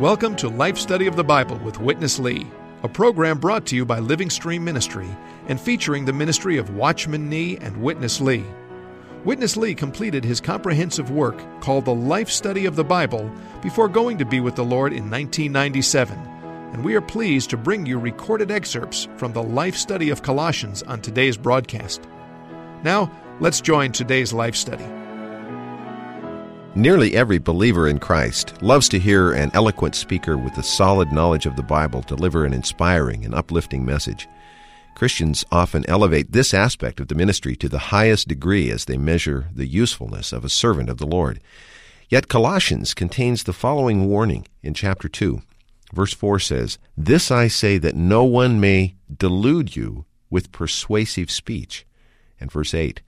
Welcome to Life Study of the Bible with Witness Lee, a program brought to you by Living Stream Ministry and featuring the ministry of Watchman Nee and Witness Lee. Witness Lee completed his comprehensive work called The Life Study of the Bible before going to be with the Lord in 1997, and we are pleased to bring you recorded excerpts from the Life Study of Colossians on today's broadcast. Now, let's join today's Life Study. Nearly every believer in Christ loves to hear an eloquent speaker with a solid knowledge of the Bible deliver an inspiring and uplifting message. Christians often elevate this aspect of the ministry to the highest degree as they measure the usefulness of a servant of the Lord. Yet Colossians contains the following warning in chapter 2. Verse 4 says, This I say that no one may delude you with persuasive speech. And verse 8,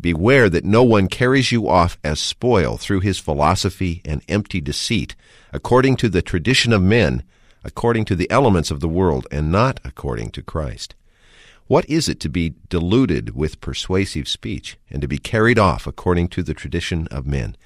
Beware that no one carries you off as spoil through his philosophy and empty deceit, according to the tradition of men, according to the elements of the world, and not according to Christ. What is it to be deluded with persuasive speech, and to be carried off according to the tradition of men?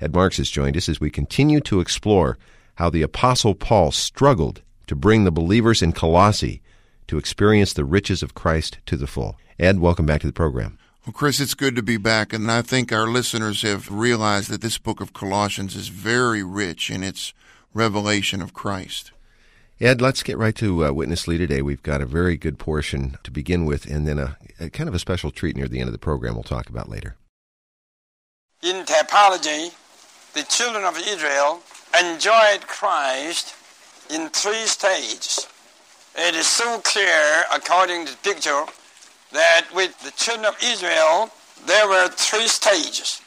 Ed Marks has joined us as we continue to explore how the Apostle Paul struggled to bring the believers in Colossae to experience the riches of Christ to the full. Ed, welcome back to the program. Well, Chris, it's good to be back, and I think our listeners have realized that this book of Colossians is very rich in its revelation of Christ. Ed, let's get right to uh, Witness Lee today. We've got a very good portion to begin with, and then a, a kind of a special treat near the end of the program we'll talk about later. In typology, the children of Israel enjoyed Christ in three stages. It is so clear, according to the picture, that with the children of Israel, there were three stages.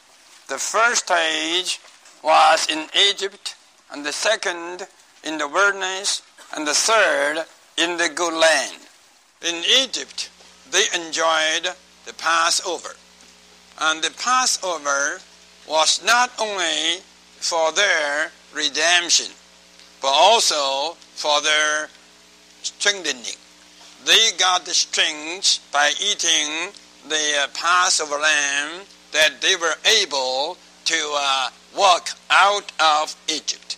The first stage was in Egypt, and the second in the wilderness, and the third in the good land. In Egypt, they enjoyed the Passover. And the Passover was not only for their redemption, but also for their strengthening they got the strength by eating the Passover lamb that they were able to uh, walk out of Egypt.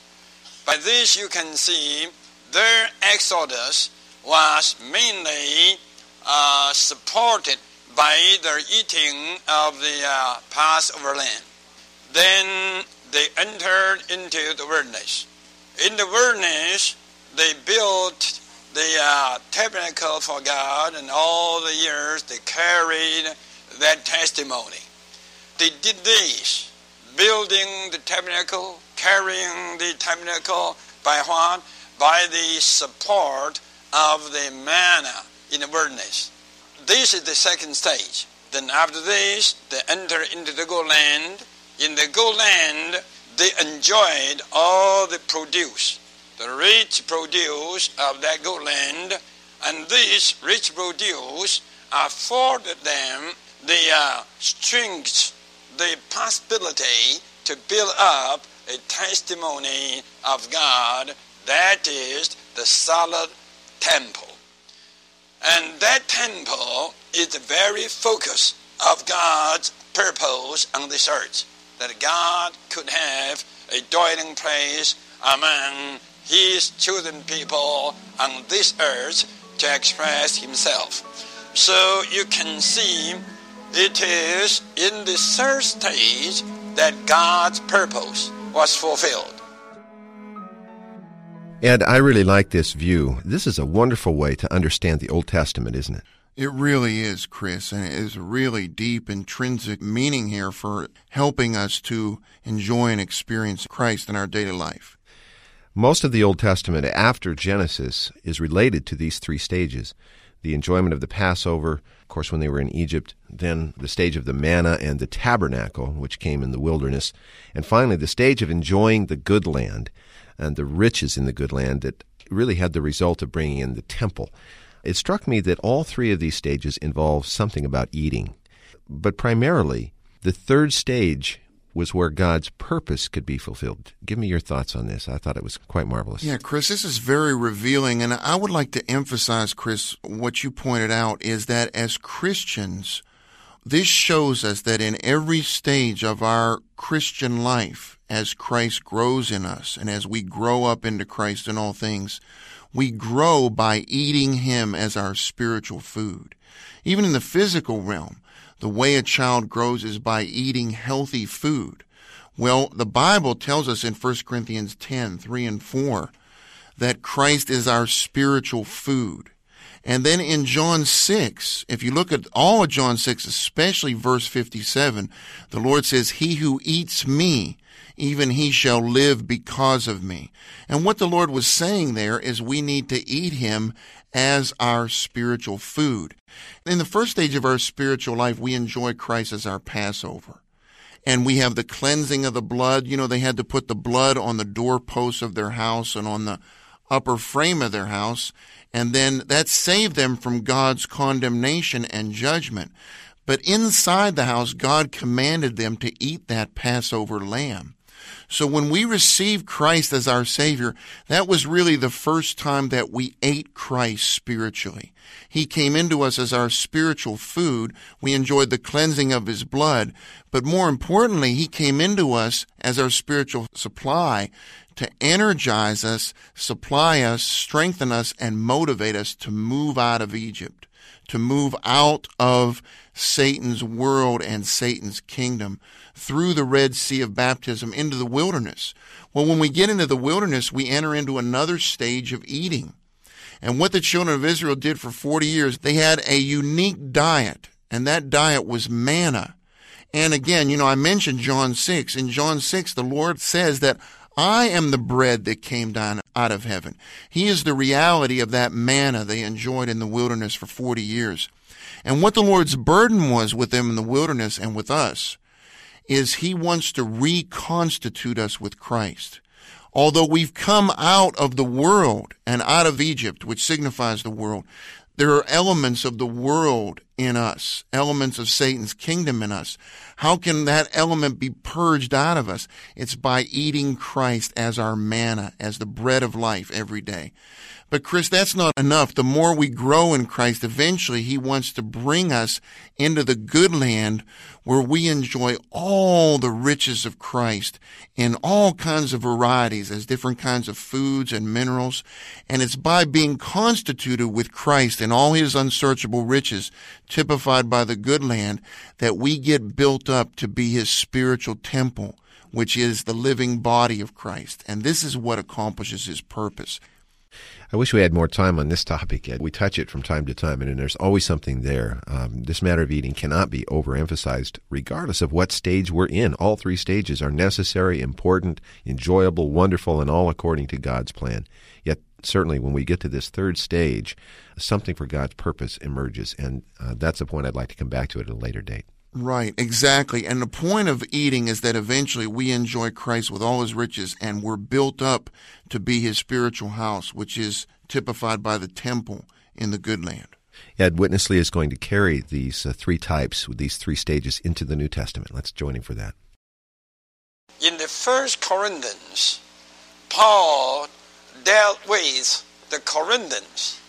By this you can see their exodus was mainly uh, supported by their eating of the uh, Passover lamb. Then they entered into the wilderness. In the wilderness, they built the uh, tabernacle for God, and all the years they carried that testimony. They did this, building the tabernacle, carrying the tabernacle by what? By the support of the manna in the wilderness. This is the second stage. Then after this, they enter into the good land. In the good land, they enjoyed all the produce the rich produce of that good land, and this rich produce afforded them the uh, strength, the possibility to build up a testimony of God that is the solid temple. And that temple is the very focus of God's purpose on this earth. That God could have a dwelling place among his chosen people on this earth to express himself. So you can see it is in the third stage that God's purpose was fulfilled. Ed, I really like this view. This is a wonderful way to understand the Old Testament, isn't it? It really is, Chris, and it is a really deep, intrinsic meaning here for helping us to enjoy and experience Christ in our daily life. Most of the Old Testament after Genesis is related to these three stages the enjoyment of the Passover, of course, when they were in Egypt, then the stage of the manna and the tabernacle, which came in the wilderness, and finally the stage of enjoying the good land and the riches in the good land that really had the result of bringing in the temple. It struck me that all three of these stages involve something about eating. But primarily, the third stage was where God's purpose could be fulfilled. Give me your thoughts on this. I thought it was quite marvelous. Yeah, Chris, this is very revealing. And I would like to emphasize, Chris, what you pointed out is that as Christians, this shows us that in every stage of our Christian life, as Christ grows in us and as we grow up into Christ in all things, we grow by eating Him as our spiritual food. Even in the physical realm, the way a child grows is by eating healthy food. Well, the Bible tells us in 1 Corinthians 10, 3 and 4, that Christ is our spiritual food. And then in John 6, if you look at all of John 6, especially verse 57, the Lord says, He who eats me, even he shall live because of me. And what the Lord was saying there is we need to eat him as our spiritual food. In the first stage of our spiritual life, we enjoy Christ as our Passover. And we have the cleansing of the blood. You know, they had to put the blood on the doorposts of their house and on the upper frame of their house. And then that saved them from God's condemnation and judgment. But inside the house, God commanded them to eat that Passover lamb. So when we received Christ as our Savior, that was really the first time that we ate Christ spiritually. He came into us as our spiritual food. We enjoyed the cleansing of His blood. But more importantly, He came into us as our spiritual supply to energize us, supply us, strengthen us, and motivate us to move out of Egypt, to move out of Satan's world and Satan's kingdom through the Red Sea of baptism into the wilderness. Well, when we get into the wilderness, we enter into another stage of eating. And what the children of Israel did for 40 years, they had a unique diet, and that diet was manna. And again, you know, I mentioned John 6. In John 6, the Lord says that I am the bread that came down out of heaven. He is the reality of that manna they enjoyed in the wilderness for 40 years. And what the Lord's burden was with them in the wilderness and with us is he wants to reconstitute us with Christ. Although we've come out of the world and out of Egypt, which signifies the world, there are elements of the world in us, elements of Satan's kingdom in us. How can that element be purged out of us? It's by eating Christ as our manna, as the bread of life every day. But Chris, that's not enough. The more we grow in Christ, eventually He wants to bring us into the good land where we enjoy all the riches of Christ in all kinds of varieties as different kinds of foods and minerals. And it's by being constituted with Christ in all His unsearchable riches, typified by the good land, that we get built up to be His spiritual temple, which is the living body of Christ. And this is what accomplishes His purpose. I wish we had more time on this topic. We touch it from time to time, and there's always something there. Um, this matter of eating cannot be overemphasized, regardless of what stage we're in. All three stages are necessary, important, enjoyable, wonderful, and all according to God's plan. Yet, certainly, when we get to this third stage, something for God's purpose emerges, and uh, that's a point I'd like to come back to at a later date. Right, exactly. And the point of eating is that eventually we enjoy Christ with all his riches and we're built up to be his spiritual house, which is typified by the temple in the good land. Ed Witness Lee is going to carry these uh, three types, these three stages, into the New Testament. Let's join him for that. In the first Corinthians, Paul dealt with the Corinthians,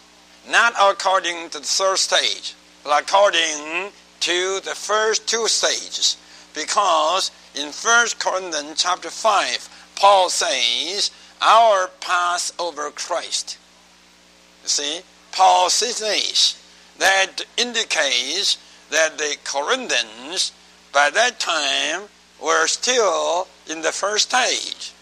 not according to the third stage, but according to the first two stages because in 1 Corinthians chapter 5, Paul says, Our Passover Christ. You see, Paul says this. That indicates that the Corinthians by that time were still in the first stage.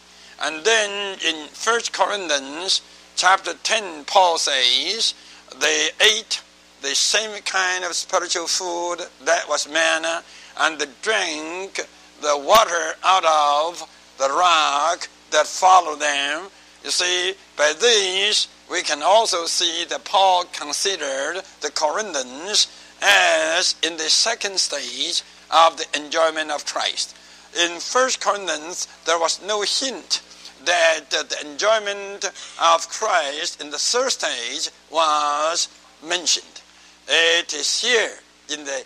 And then in 1 Corinthians chapter 10, Paul says, they ate the same kind of spiritual food that was manna, and they drank the water out of the rock that followed them. You see, by this, we can also see that Paul considered the Corinthians as in the second stage of the enjoyment of Christ. In 1 Corinthians, there was no hint that the enjoyment of Christ in the third stage was mentioned. It is here in the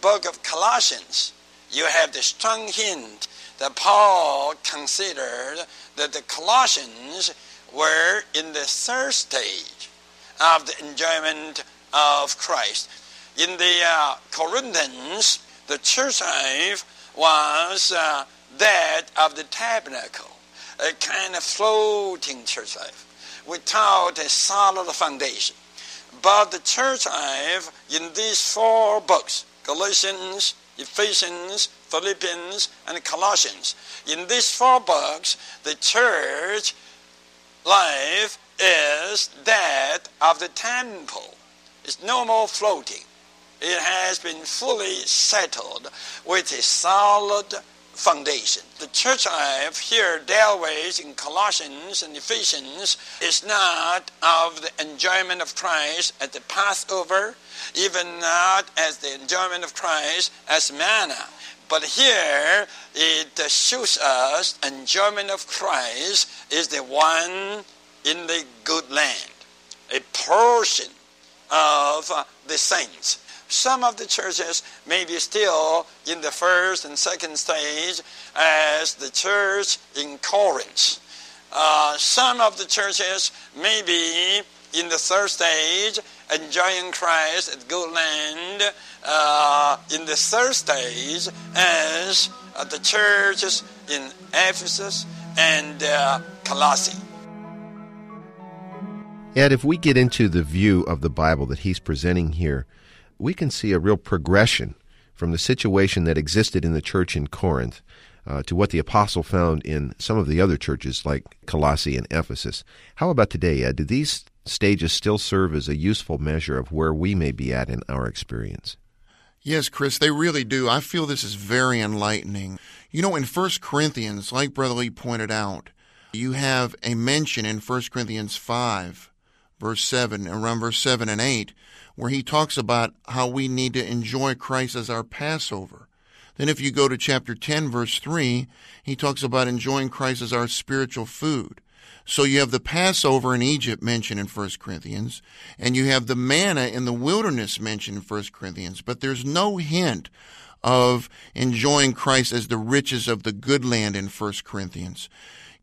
book of Colossians. You have the strong hint that Paul considered that the Colossians were in the third stage of the enjoyment of Christ. In the uh, Corinthians, the church life was uh, that of the tabernacle, a kind of floating church life without a solid foundation. But the church life in these four books, Galatians, Ephesians, Philippians, and Colossians, in these four books, the church life is that of the temple. It's no more floating. It has been fully settled with a solid foundation. The church life here dealt with in Colossians and Ephesians is not of the enjoyment of Christ at the Passover, even not as the enjoyment of Christ as manna. But here it shows us enjoyment of Christ is the one in the good land, a portion of the saints. Some of the churches may be still in the first and second stage as the church in Corinth. Uh, some of the churches may be in the third stage, enjoying Christ at good land uh, in the third stage as uh, the churches in Ephesus and uh, Colossae. Ed, if we get into the view of the Bible that he's presenting here, we can see a real progression from the situation that existed in the church in Corinth uh, to what the apostle found in some of the other churches like Colossae and Ephesus. How about today, Ed? Do these stages still serve as a useful measure of where we may be at in our experience? Yes, Chris, they really do. I feel this is very enlightening. You know, in 1 Corinthians, like Brother Lee pointed out, you have a mention in 1 Corinthians 5, verse 7, around verse 7 and 8, where he talks about how we need to enjoy Christ as our Passover. Then, if you go to chapter 10, verse 3, he talks about enjoying Christ as our spiritual food. So you have the Passover in Egypt mentioned in 1 Corinthians, and you have the manna in the wilderness mentioned in 1 Corinthians, but there's no hint of enjoying Christ as the riches of the good land in 1 Corinthians.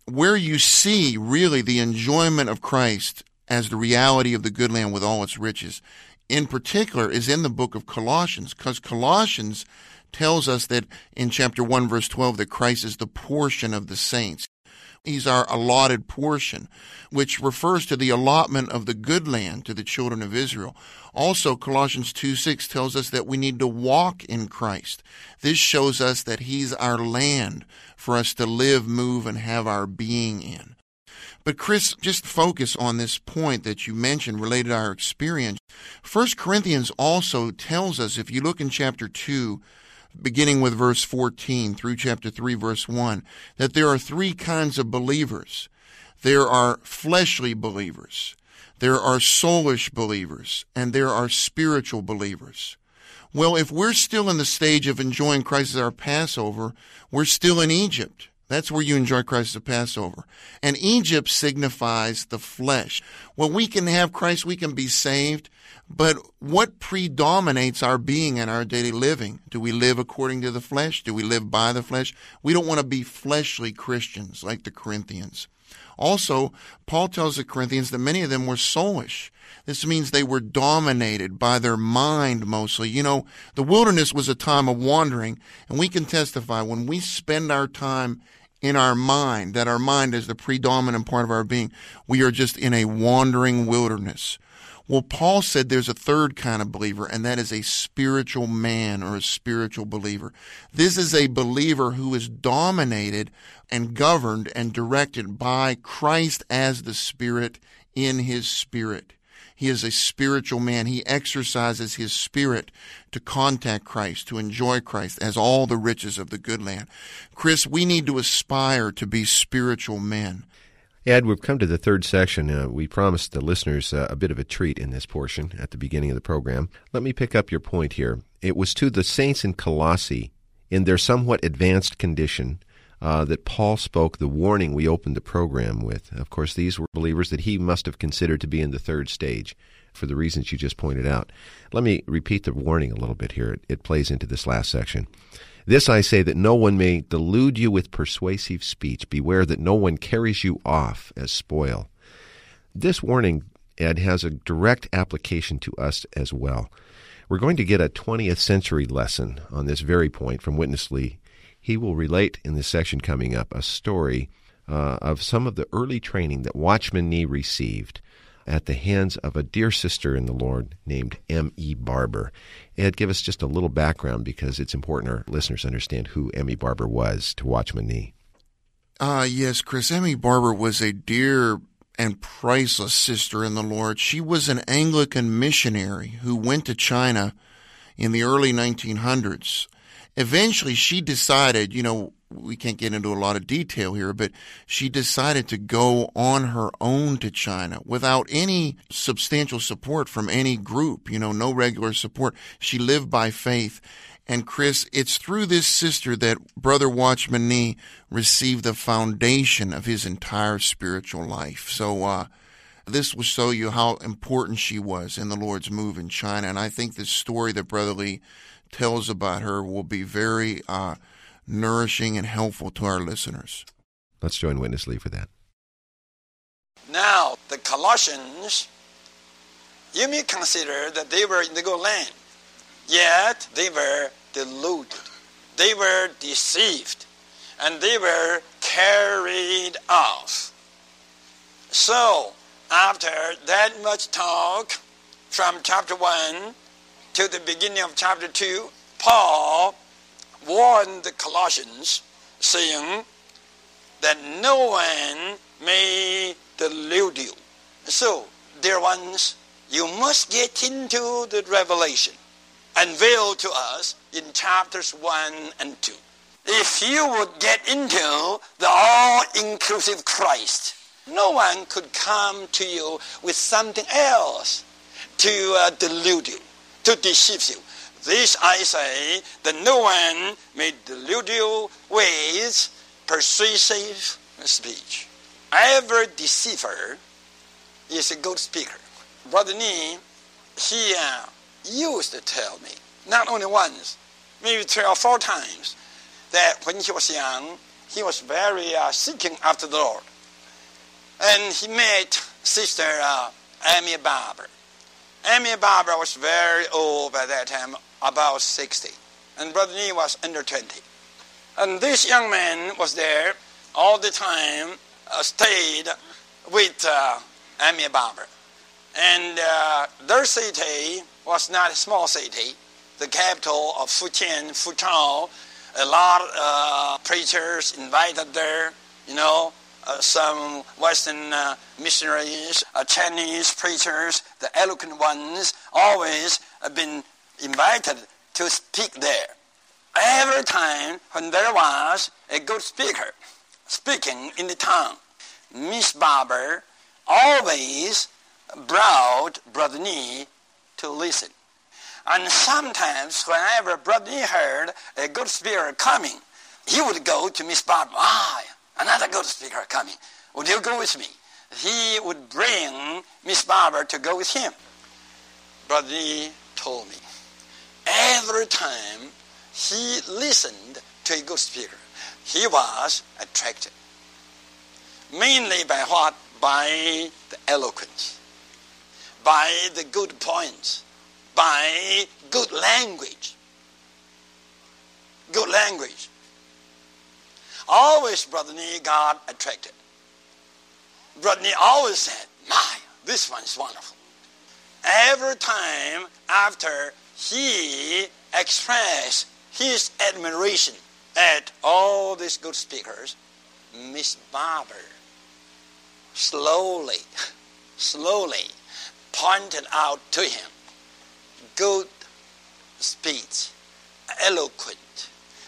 Where you see really the enjoyment of Christ as the reality of the good land with all its riches in particular is in the book of Colossians, because Colossians tells us that in chapter 1, verse 12, that Christ is the portion of the saints. He's our allotted portion, which refers to the allotment of the good land to the children of Israel. Also, Colossians 2 6 tells us that we need to walk in Christ. This shows us that He's our land for us to live, move, and have our being in. But Chris, just focus on this point that you mentioned related to our experience. First Corinthians also tells us, if you look in chapter 2, beginning with verse 14 through chapter 3, verse 1, that there are three kinds of believers. There are fleshly believers, there are soulish believers, and there are spiritual believers. Well, if we're still in the stage of enjoying Christ as our Passover, we're still in Egypt. That's where you enjoy Christ at Passover. And Egypt signifies the flesh. Well, we can have Christ, we can be saved, but what predominates our being and our daily living? Do we live according to the flesh? Do we live by the flesh? We don't want to be fleshly Christians like the Corinthians. Also, Paul tells the Corinthians that many of them were soulish. This means they were dominated by their mind mostly. You know, the wilderness was a time of wandering, and we can testify when we spend our time in our mind, that our mind is the predominant part of our being, we are just in a wandering wilderness. Well, Paul said there's a third kind of believer, and that is a spiritual man or a spiritual believer. This is a believer who is dominated and governed and directed by Christ as the Spirit in his spirit. He is a spiritual man. He exercises his spirit to contact Christ, to enjoy Christ as all the riches of the good land. Chris, we need to aspire to be spiritual men. Ed, we've come to the third section. Uh, we promised the listeners uh, a bit of a treat in this portion at the beginning of the program. Let me pick up your point here. It was to the saints in Colossae, in their somewhat advanced condition, uh, that Paul spoke the warning we opened the program with. Of course, these were believers that he must have considered to be in the third stage. for the reasons you just pointed out. Let me repeat the warning a little bit here. It, it plays into this last section. This I say that no one may delude you with persuasive speech. Beware that no one carries you off as spoil. This warning, Ed, has a direct application to us as well. We're going to get a 20th century lesson on this very point from Witness Lee. He will relate in this section coming up a story uh, of some of the early training that Watchman Nee received at the hands of a dear sister in the Lord named M.E. Barber. Ed, give us just a little background because it's important our listeners understand who M.E. Barber was to Watchman Nee. Uh, yes, Chris. M.E. Barber was a dear and priceless sister in the Lord. She was an Anglican missionary who went to China in the early 1900s. Eventually, she decided, you know, we can't get into a lot of detail here, but she decided to go on her own to China without any substantial support from any group, you know, no regular support. She lived by faith. And Chris, it's through this sister that Brother Watchman Nee received the foundation of his entire spiritual life. So, uh, this will show you how important she was in the Lord's move in China. And I think this story that Brother Lee tells about her will be very, uh, nourishing and helpful to our listeners. Let's join Witness Lee for that. Now, the Colossians, you may consider that they were in the good land, yet they were deluded, they were deceived, and they were carried off. So, after that much talk from chapter 1 to the beginning of chapter 2, Paul warned the Colossians, saying that no one may delude you. So, dear ones, you must get into the revelation unveiled to us in chapters 1 and 2. If you would get into the all-inclusive Christ, no one could come to you with something else to uh, delude you, to deceive you. This I say, that no one may delude you with persuasive speech. Every deceiver is a good speaker. Brother Nee, he uh, used to tell me, not only once, maybe three or four times, that when he was young, he was very uh, seeking after the Lord. And he met Sister uh, M.E. Barber. M.E. Barber was very old by that time, about 60. And Brother Nee was under 20. And this young man was there all the time, uh, stayed with uh, M.E. Barber. And uh, their city was not a small city, the capital of Fujian, Foochow. A lot of uh, preachers invited there, you know, uh, some Western uh, missionaries, uh, Chinese preachers, the eloquent ones, always have been invited to speak there. Every time when there was a good speaker speaking in the town, Miss Barber always brought Brother Nee to listen. And sometimes whenever Brother Nee heard a good speaker coming, he would go to Miss Barber. Ah, another good speaker coming. Would you go with me? He would bring Miss Barber to go with him. Brother Nee told me, every time he listened to a good speaker, he was attracted. Mainly by what? By the eloquence, by the good points, by good language. Good language. Always, Brother Nee got attracted. Brother Nee always said, My, this one is wonderful. Every time after he expressed his admiration at all these good speakers, Miss Barber slowly, slowly pointed out to him good speech, eloquent,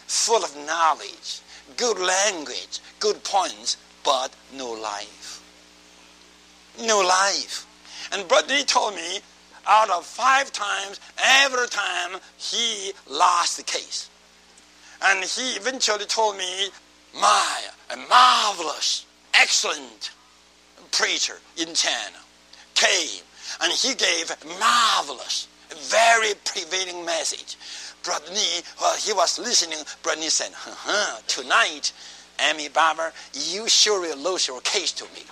full of knowledge, good language, good points, but no life. No life. And Brother Nee told me out of five times, every time he lost the case. And he eventually told me, my, a marvelous, excellent preacher in China came And he gave marvelous, very prevailing message. Nee, while he was listening, Nee said, uh-huh, tonight, M.E. Barber, you sure will lose your case to me.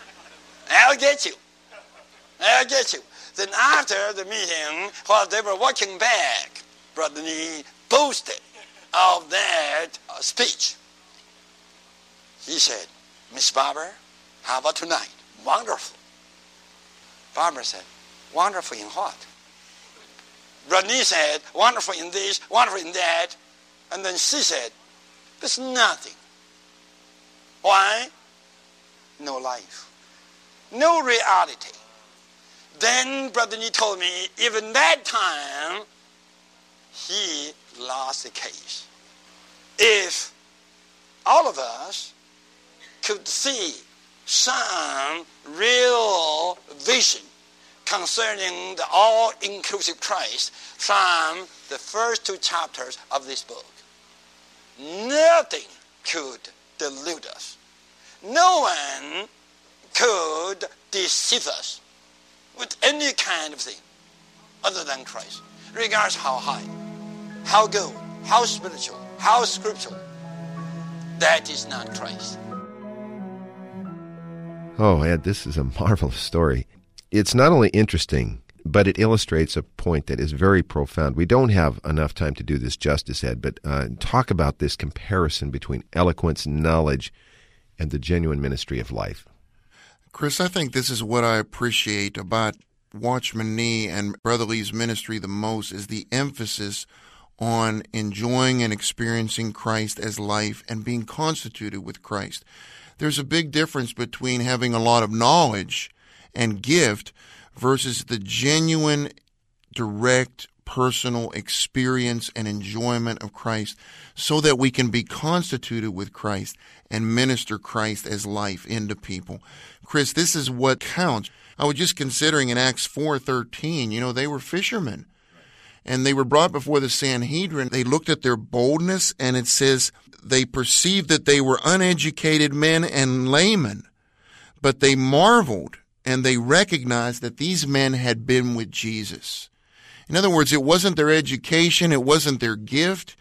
I'll get you. I'll get you. Then after the meeting, while they were walking back, Nee boasted of that uh, speech. He said, Miss Barber, how about tonight? Wonderful. Barber said, wonderful in what? Rodney said, wonderful in this, wonderful in that. And then she said, there's nothing. Why? No life. No reality. Then Brother Nee told me, even that time, he lost the case. If all of us could see some real vision concerning the all-inclusive Christ from the first two chapters of this book. Nothing could delude us. No one could deceive us with any kind of thing other than Christ, regardless how high, how good, how spiritual, how scriptural. That is not Christ. Oh, Ed, this is a marvelous story. It's not only interesting, but it illustrates a point that is very profound. We don't have enough time to do this justice, Ed, but uh, talk about this comparison between eloquence, knowledge, and the genuine ministry of life. Chris, I think this is what I appreciate about Watchman Nee and Brother Lee's ministry the most is the emphasis on enjoying and experiencing Christ as life and being constituted with Christ there's a big difference between having a lot of knowledge and gift versus the genuine, direct, personal experience and enjoyment of Christ so that we can be constituted with Christ and minister Christ as life into people. Chris, this is what counts. I was just considering in Acts 4:13, you know, they were fishermen and they were brought before the Sanhedrin. They looked at their boldness and it says they perceived that they were uneducated men and laymen, but they marveled and they recognized that these men had been with Jesus. In other words, it wasn't their education, it wasn't their gift,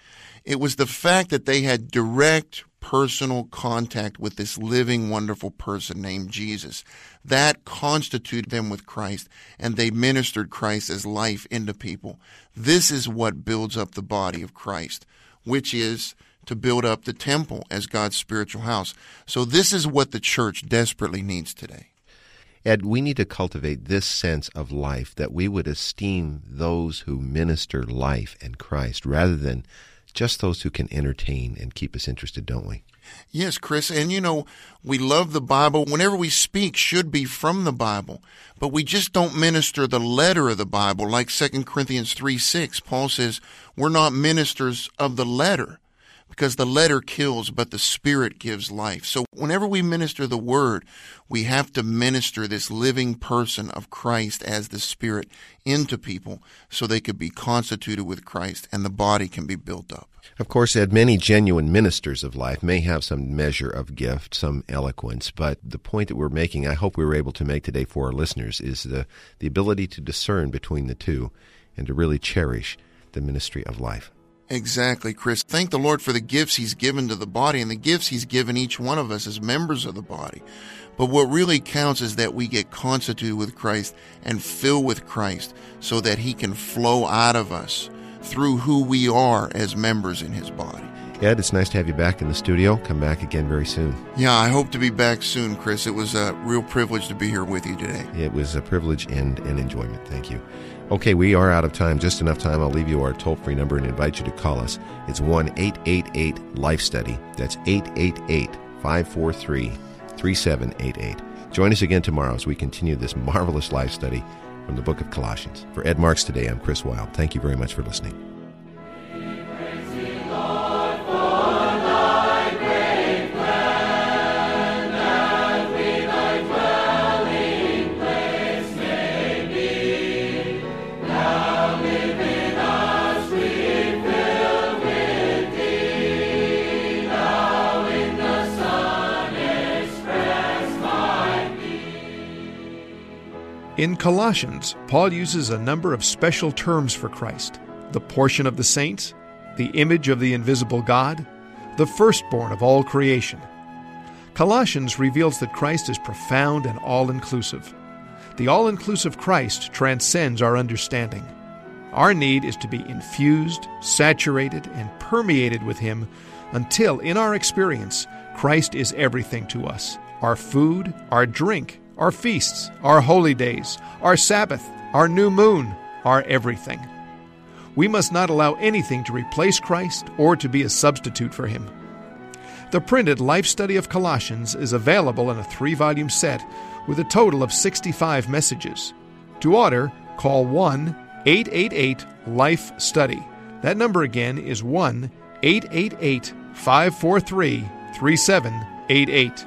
it was the fact that they had direct personal contact with this living, wonderful person named Jesus. That constituted them with Christ, and they ministered Christ as life into people. This is what builds up the body of Christ, which is to build up the temple as God's spiritual house. So this is what the church desperately needs today. Ed, we need to cultivate this sense of life that we would esteem those who minister life and Christ rather than just those who can entertain and keep us interested, don't we? Yes, Chris. And you know, we love the Bible. Whenever we speak should be from the Bible, but we just don't minister the letter of the Bible like 2 Corinthians 3 6. Paul says, we're not ministers of the letter because the letter kills, but the spirit gives life. So whenever we minister the word, we have to minister this living person of Christ as the spirit into people so they could be constituted with Christ and the body can be built up. Of course, Ed, many genuine ministers of life may have some measure of gift, some eloquence, but the point that we're making, I hope we were able to make today for our listeners, is the, the ability to discern between the two and to really cherish the ministry of life. Exactly, Chris. Thank the Lord for the gifts He's given to the body and the gifts He's given each one of us as members of the body. But what really counts is that we get constituted with Christ and fill with Christ so that He can flow out of us through who we are as members in His body. Ed, it's nice to have you back in the studio. Come back again very soon. Yeah, I hope to be back soon, Chris. It was a real privilege to be here with you today. It was a privilege and an enjoyment. Thank you. Okay, we are out of time. Just enough time. I'll leave you our toll free number and invite you to call us. It's 1 888 Life Study. That's 888 543 3788. Join us again tomorrow as we continue this marvelous life study from the book of Colossians. For Ed Marks today, I'm Chris Wild. Thank you very much for listening. In Colossians, Paul uses a number of special terms for Christ the portion of the saints, the image of the invisible God, the firstborn of all creation. Colossians reveals that Christ is profound and all inclusive. The all inclusive Christ transcends our understanding. Our need is to be infused, saturated, and permeated with Him until, in our experience, Christ is everything to us our food, our drink, our feasts, our holy days, our Sabbath, our new moon, our everything. We must not allow anything to replace Christ or to be a substitute for Him. The printed Life Study of Colossians is available in a three volume set with a total of 65 messages. To order, call 1 888 Life Study. That number again is 1 888 543 3788.